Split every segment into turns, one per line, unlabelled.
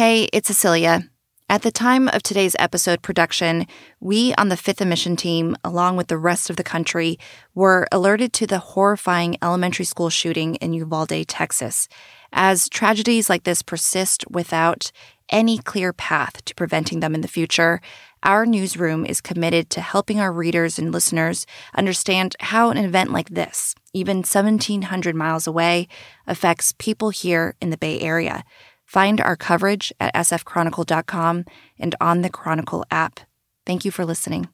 Hey, it's Cecilia. At the time of today's episode production, we on the Fifth and Mission team, along with the rest of the country, were alerted to the horrifying elementary school shooting in Uvalde, Texas. As tragedies like this persist without any clear path to preventing them in the future, our newsroom is committed to helping our readers and listeners understand how an event like this, even 1,700 miles away, affects people here in the Bay Area. Find our coverage at sfchronicle.com and on the Chronicle app. Thank you for listening.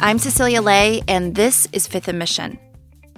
I'm Cecilia Lei, and this is Fifth and Mission.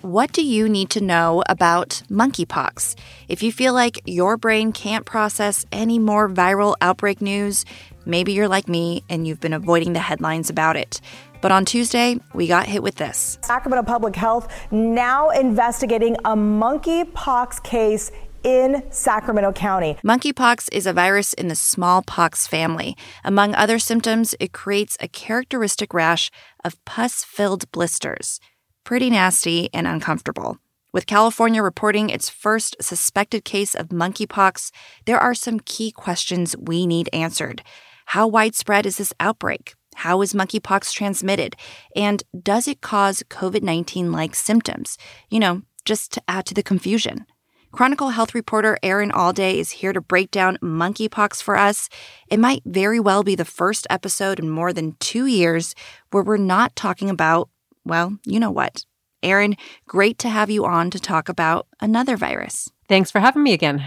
What do you need to know about monkeypox? If you feel like your brain can't process any more viral outbreak news, maybe you're like me and you've been avoiding the headlines about it. But on Tuesday, we got hit with this.
Sacramento Public Health now investigating a monkeypox case in Sacramento County.
Monkeypox is a virus in the smallpox family. Among other symptoms, it creates a characteristic rash of pus filled blisters. Pretty nasty and uncomfortable. With California reporting its first suspected case of monkeypox, there are some key questions we need answered. How widespread is this outbreak? How is monkeypox transmitted? And does it cause COVID 19 like symptoms? You know, just to add to the confusion. Chronicle health reporter Erin Allday is here to break down monkeypox for us. It might very well be the first episode in more than two years where we're not talking about, well, you know what. Erin, great to have you on to talk about another virus.
Thanks for having me again.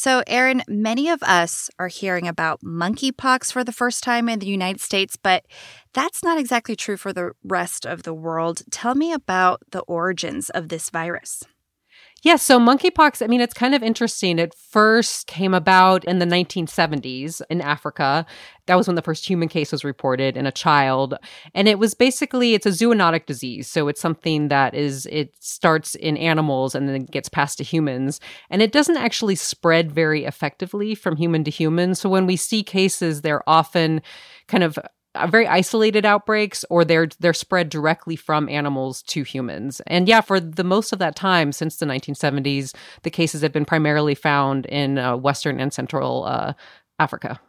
So, Erin, many of us are hearing about monkeypox for the first time in the United States, but that's not exactly true for the rest of the world. Tell me about the origins of this virus.
Yeah, so monkeypox, I mean, it's kind of interesting. It first came about in the 1970s in Africa. That was when the first human case was reported in a child. And it was basically it's a zoonotic disease. So it's something that is it starts in animals and then gets passed to humans. And it doesn't actually spread very effectively from human to human. So when we see cases, they're often kind of very isolated outbreaks or they're they're spread directly from animals to humans. And yeah, for the most of that time since the 1970s, the cases have been primarily found in uh, western and central uh, Africa.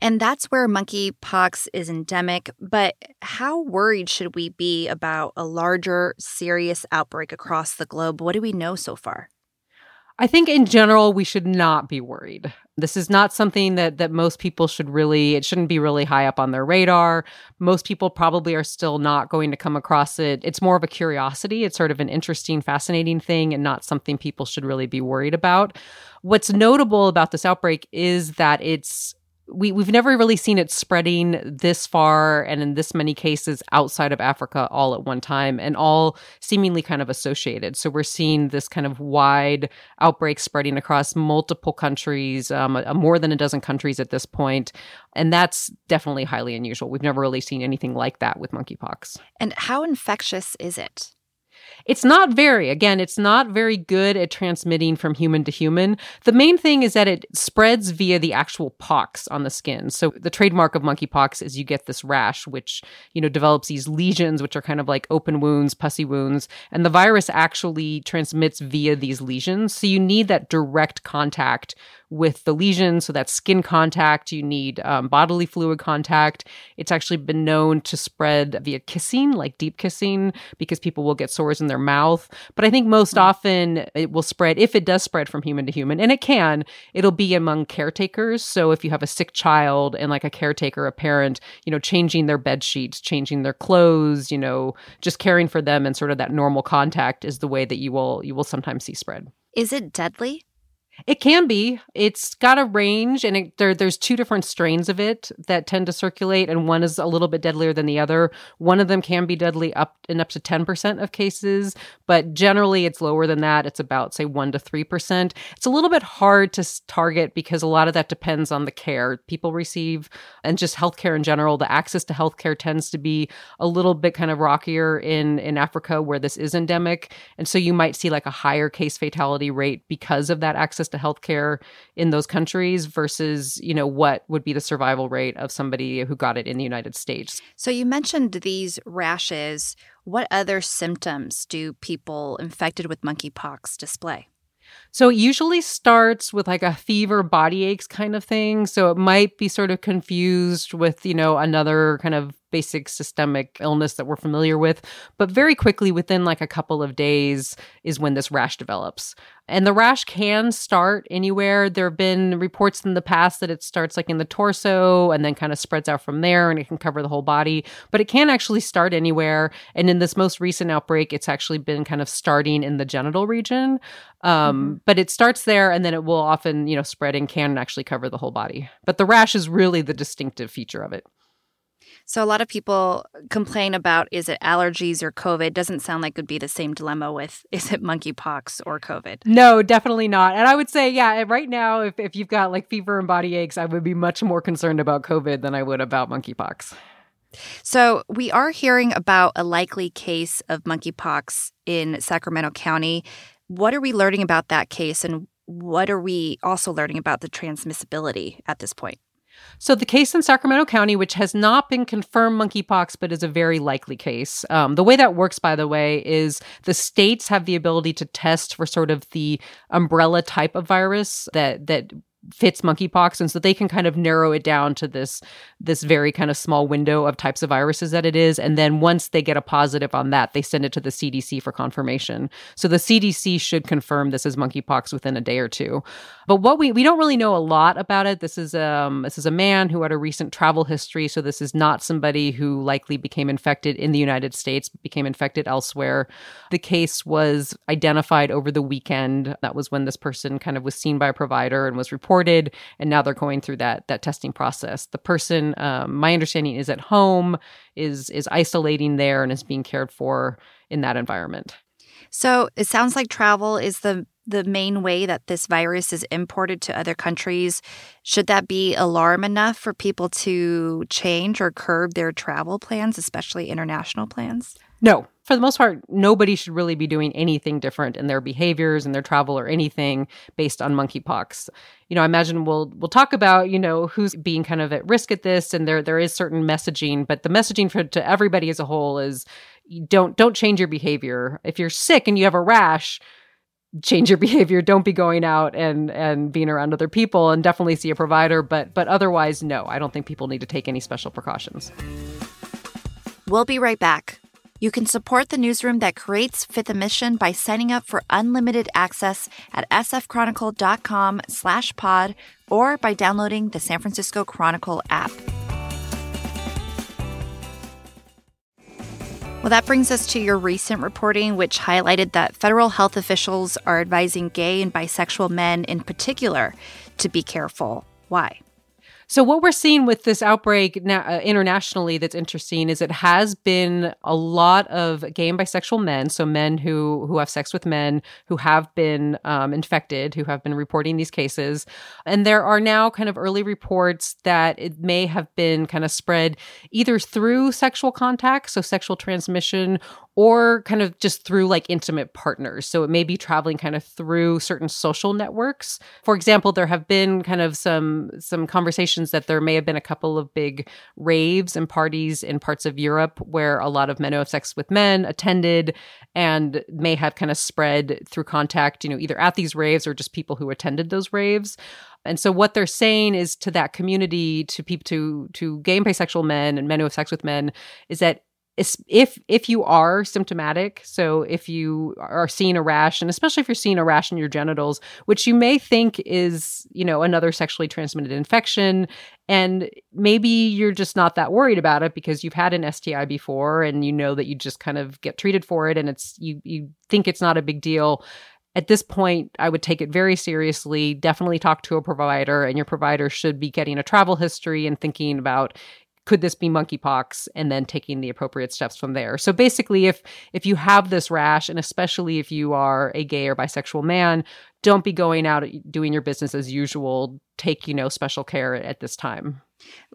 And that's where monkeypox is endemic. But how worried should we be about a larger, serious outbreak across the globe? What do we know so far?
I think in general we should not be worried. This is not something that that most people should really it shouldn't be really high up on their radar. Most people probably are still not going to come across it. It's more of a curiosity. It's sort of an interesting, fascinating thing and not something people should really be worried about. What's notable about this outbreak is that it's we we've never really seen it spreading this far and in this many cases outside of Africa all at one time and all seemingly kind of associated. So we're seeing this kind of wide outbreak spreading across multiple countries, um, a, a more than a dozen countries at this point, and that's definitely highly unusual. We've never really seen anything like that with monkeypox.
And how infectious is it?
It's not very, again, it's not very good at transmitting from human to human. The main thing is that it spreads via the actual pox on the skin. So the trademark of monkeypox is you get this rash, which, you know, develops these lesions, which are kind of like open wounds, pussy wounds. And the virus actually transmits via these lesions. So you need that direct contact with the lesion. So that's skin contact. You need um, bodily fluid contact. It's actually been known to spread via kissing, like deep kissing, because people will get sores in their mouth. But I think most mm. often it will spread, if it does spread from human to human, and it can, it'll be among caretakers. So if you have a sick child and like a caretaker, a parent, you know, changing their bed sheets, changing their clothes, you know, just caring for them and sort of that normal contact is the way that you will you will sometimes see spread.
Is it deadly?
It can be. It's got a range, and it, there, there's two different strains of it that tend to circulate, and one is a little bit deadlier than the other. One of them can be deadly up in up to 10% of cases, but generally it's lower than that. It's about, say, 1% to 3%. It's a little bit hard to target because a lot of that depends on the care people receive and just healthcare in general. The access to healthcare tends to be a little bit kind of rockier in, in Africa where this is endemic. And so you might see like a higher case fatality rate because of that access access to healthcare in those countries versus, you know, what would be the survival rate of somebody who got it in the United States.
So you mentioned these rashes. What other symptoms do people infected with monkeypox display?
So it usually starts with like a fever, body aches kind of thing. So it might be sort of confused with, you know, another kind of basic systemic illness that we're familiar with. But very quickly, within like a couple of days, is when this rash develops. And the rash can start anywhere. There have been reports in the past that it starts like in the torso and then kind of spreads out from there and it can cover the whole body. But it can actually start anywhere. And in this most recent outbreak, it's actually been kind of starting in the genital region. Um, mm-hmm. But it starts there and then it will often, you know, spread and can actually cover the whole body. But the rash is really the distinctive feature of it.
So a lot of people complain about is it allergies or COVID? Doesn't sound like it would be the same dilemma with is it monkeypox or COVID?
No, definitely not. And I would say, yeah, right now, if, if you've got like fever and body aches, I would be much more concerned about COVID than I would about monkeypox.
So, we are hearing about a likely case of monkeypox in Sacramento County. What are we learning about that case, and what are we also learning about the transmissibility at this point?
So, the case in Sacramento County, which has not been confirmed monkeypox, but is a very likely case. Um, the way that works, by the way, is the states have the ability to test for sort of the umbrella type of virus that that fits monkeypox and so they can kind of narrow it down to this this very kind of small window of types of viruses that it is and then once they get a positive on that they send it to the CDC for confirmation. So the CDC should confirm this is monkeypox within a day or two. But what we we don't really know a lot about it. This is um this is a man who had a recent travel history so this is not somebody who likely became infected in the United States became infected elsewhere. The case was identified over the weekend. That was when this person kind of was seen by a provider and was reported reported, and now they're going through that that testing process. The person, um, my understanding, is at home, is is isolating there, and is being cared for in that environment.
So it sounds like travel is the the main way that this virus is imported to other countries. Should that be alarm enough for people to change or curb their travel plans, especially international plans?
No, for the most part, nobody should really be doing anything different in their behaviors and their travel or anything based on monkeypox. You know, I imagine we'll we'll talk about you know who's being kind of at risk at this, and there there is certain messaging, but the messaging for to everybody as a whole is don't don't change your behavior. If you're sick and you have a rash, change your behavior don't be going out and and being around other people and definitely see a provider but but otherwise no i don't think people need to take any special precautions
we'll be right back you can support the newsroom that creates Fifth and Mission by signing up for unlimited access at sfchronicle.com slash pod or by downloading the San Francisco Chronicle app. Well, that brings us to your recent reporting, which highlighted that federal health officials are advising gay and bisexual men in particular to be careful. Why?
So, what we're seeing with this outbreak na- uh, internationally that's interesting is it has been a lot of gay and bisexual men, so men who who have sex with men who have been um, infected, who have been reporting these cases, and there are now kind of early reports that it may have been kind of spread either through sexual contact, so sexual transmission, or kind of just through like intimate partners. So it may be traveling kind of through certain social networks. For example, there have been kind of some some conversations that there may have been a couple of big raves and parties in parts of Europe where a lot of men who have sex with men attended and may have kind of spread through contact, you know, either at these raves or just people who attended those raves. And so what they're saying is to that community, to people to to gay and bisexual men and men who have sex with men, is that if if you are symptomatic so if you are seeing a rash and especially if you're seeing a rash in your genitals which you may think is you know another sexually transmitted infection and maybe you're just not that worried about it because you've had an STI before and you know that you just kind of get treated for it and it's you you think it's not a big deal at this point, I would take it very seriously. Definitely talk to a provider, and your provider should be getting a travel history and thinking about could this be monkeypox? And then taking the appropriate steps from there. So basically if if you have this rash and especially if you are a gay or bisexual man don't be going out doing your business as usual take you know special care at this time.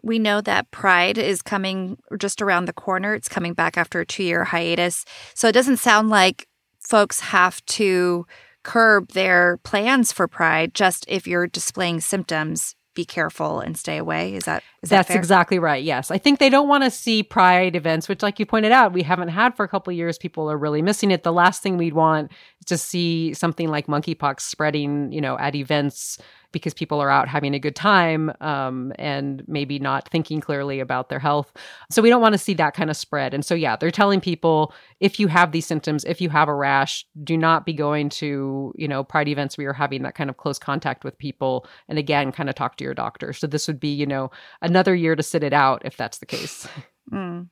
We know that pride is coming just around the corner. It's coming back after a two year hiatus. So it doesn't sound like folks have to curb their plans for pride just if you're displaying symptoms be careful and stay away is that Is
That's
that
exactly right. Yes. I think they don't want to see pride events, which, like you pointed out, we haven't had for a couple of years. People are really missing it. The last thing we'd want is to see something like monkeypox spreading, you know, at events because people are out having a good time um, and maybe not thinking clearly about their health. So we don't want to see that kind of spread. And so, yeah, they're telling people if you have these symptoms, if you have a rash, do not be going to, you know, pride events where you're having that kind of close contact with people. And again, kind of talk to your doctor. So this would be, you know, another year to sit it out if that's the case.
Mm.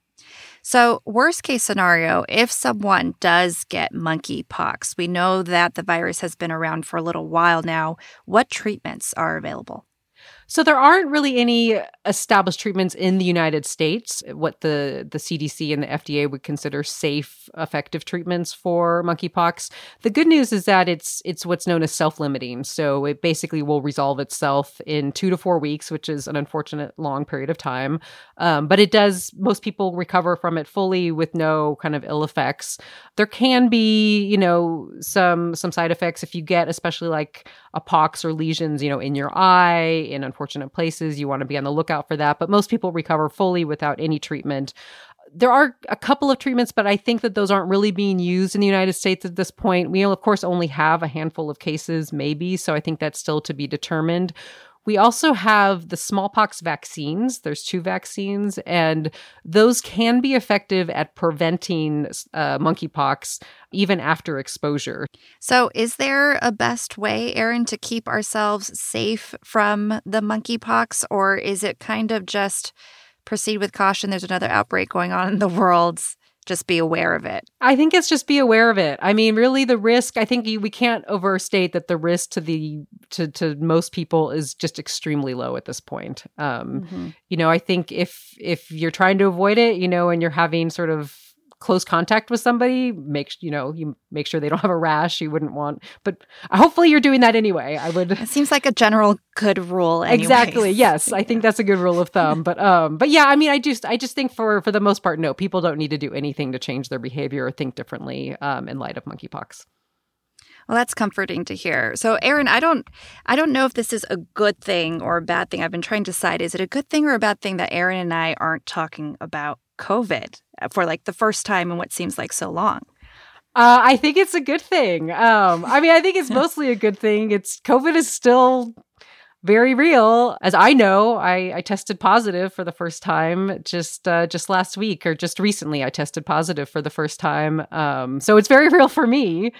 So, worst case scenario, if someone does get monkeypox, we know that the virus has been around for a little while now. What treatments are available?
So there aren't really any established treatments in the United States, what the, the CDC and the FDA would consider safe, effective treatments for monkeypox. The good news is that it's it's what's known as self-limiting. So it basically will resolve itself in two to four weeks, which is an unfortunate long period of time. Um, but it does most people recover from it fully with no kind of ill effects. There can be, you know, some some side effects if you get especially like a pox or lesions, you know, in your eye, in unfortunate places. You want to be on the lookout for that. But most people recover fully without any treatment. There are a couple of treatments, but I think that those aren't really being used in the United States at this point. We, of course, only have a handful of cases, maybe. So I think that's still to be determined. We also have the smallpox vaccines. There's two vaccines, and those can be effective at preventing uh, monkeypox even after exposure.
So, is there a best way, Erin, to keep ourselves safe from the monkeypox, or is it kind of just proceed with caution? There's another outbreak going on in the world just be aware of it.
I think it's just be aware of it. I mean, really, the risk. I think we can't overstate that the risk to the to to most people is just extremely low at this point. Um, mm-hmm. You know, I think if if you're trying to avoid it, you know, and you're having sort of close contact with somebody, make you know you make sure they don't have a rash. You wouldn't want, but hopefully you're doing that anyway. I would.
It seems like a general good rule. Anyways.
Exactly. Yes, I think that's a good rule of thumb. But um, but yeah, I mean, I just I just think for for the most part, no, people don't need to do anything to change their behavior or think differently um, in light of monkeypox.
Well, that's comforting to hear. So, Erin, I don't, I don't know if this is a good thing or a bad thing. I've been trying to decide: is it a good thing or a bad thing that Erin and I aren't talking about COVID for like the first time in what seems like so long?
Uh, I think it's a good thing. Um, I mean, I think it's mostly a good thing. It's COVID is still very real. As I know, I, I tested positive for the first time just uh, just last week or just recently. I tested positive for the first time, um, so it's very real for me.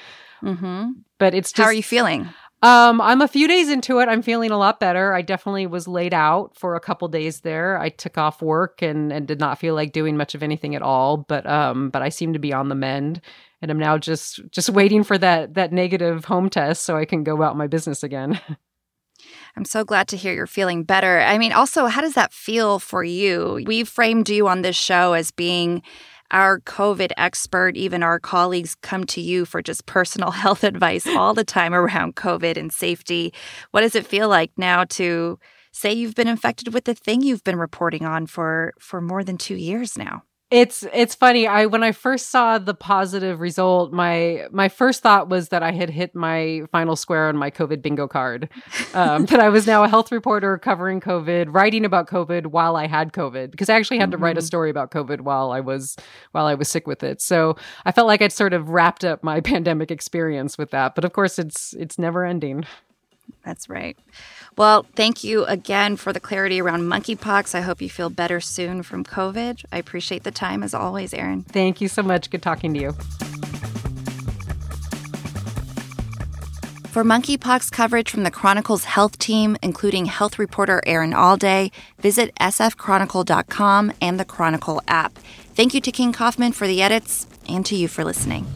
Mm-hmm.
But it's just,
how are you feeling?
Um, I'm a few days into it. I'm feeling a lot better. I definitely was laid out for a couple days there. I took off work and and did not feel like doing much of anything at all. But um, but I seem to be on the mend, and I'm now just just waiting for that that negative home test so I can go about my business again.
I'm so glad to hear you're feeling better. I mean, also, how does that feel for you? We've framed you on this show as being our COVID expert, even our colleagues come to you for just personal health advice all the time around COVID and safety. What does it feel like now to say you've been infected with the thing you've been reporting on for for more than 2 years now?
It's it's funny. I when I first saw the positive result, my my first thought was that I had hit my final square on my COVID bingo card. Um, that I was now a health reporter covering COVID, writing about COVID while I had COVID, because I actually had mm-hmm. to write a mm-hmm. story about COVID while I was while I was sick with it. So I felt like I'd sort of wrapped up my pandemic experience with that. But of course, it's it's never ending.
That's right. Well, thank you again for the clarity around monkeypox. I hope you feel better soon from COVID. I appreciate the time as always, Erin.
Thank you so much. Good talking to you.
For monkeypox coverage from the Chronicle's health team, including health reporter Erin Allday, visit sfchronicle.com and the Chronicle app. Thank you to King Kaufman for the edits and to you for listening.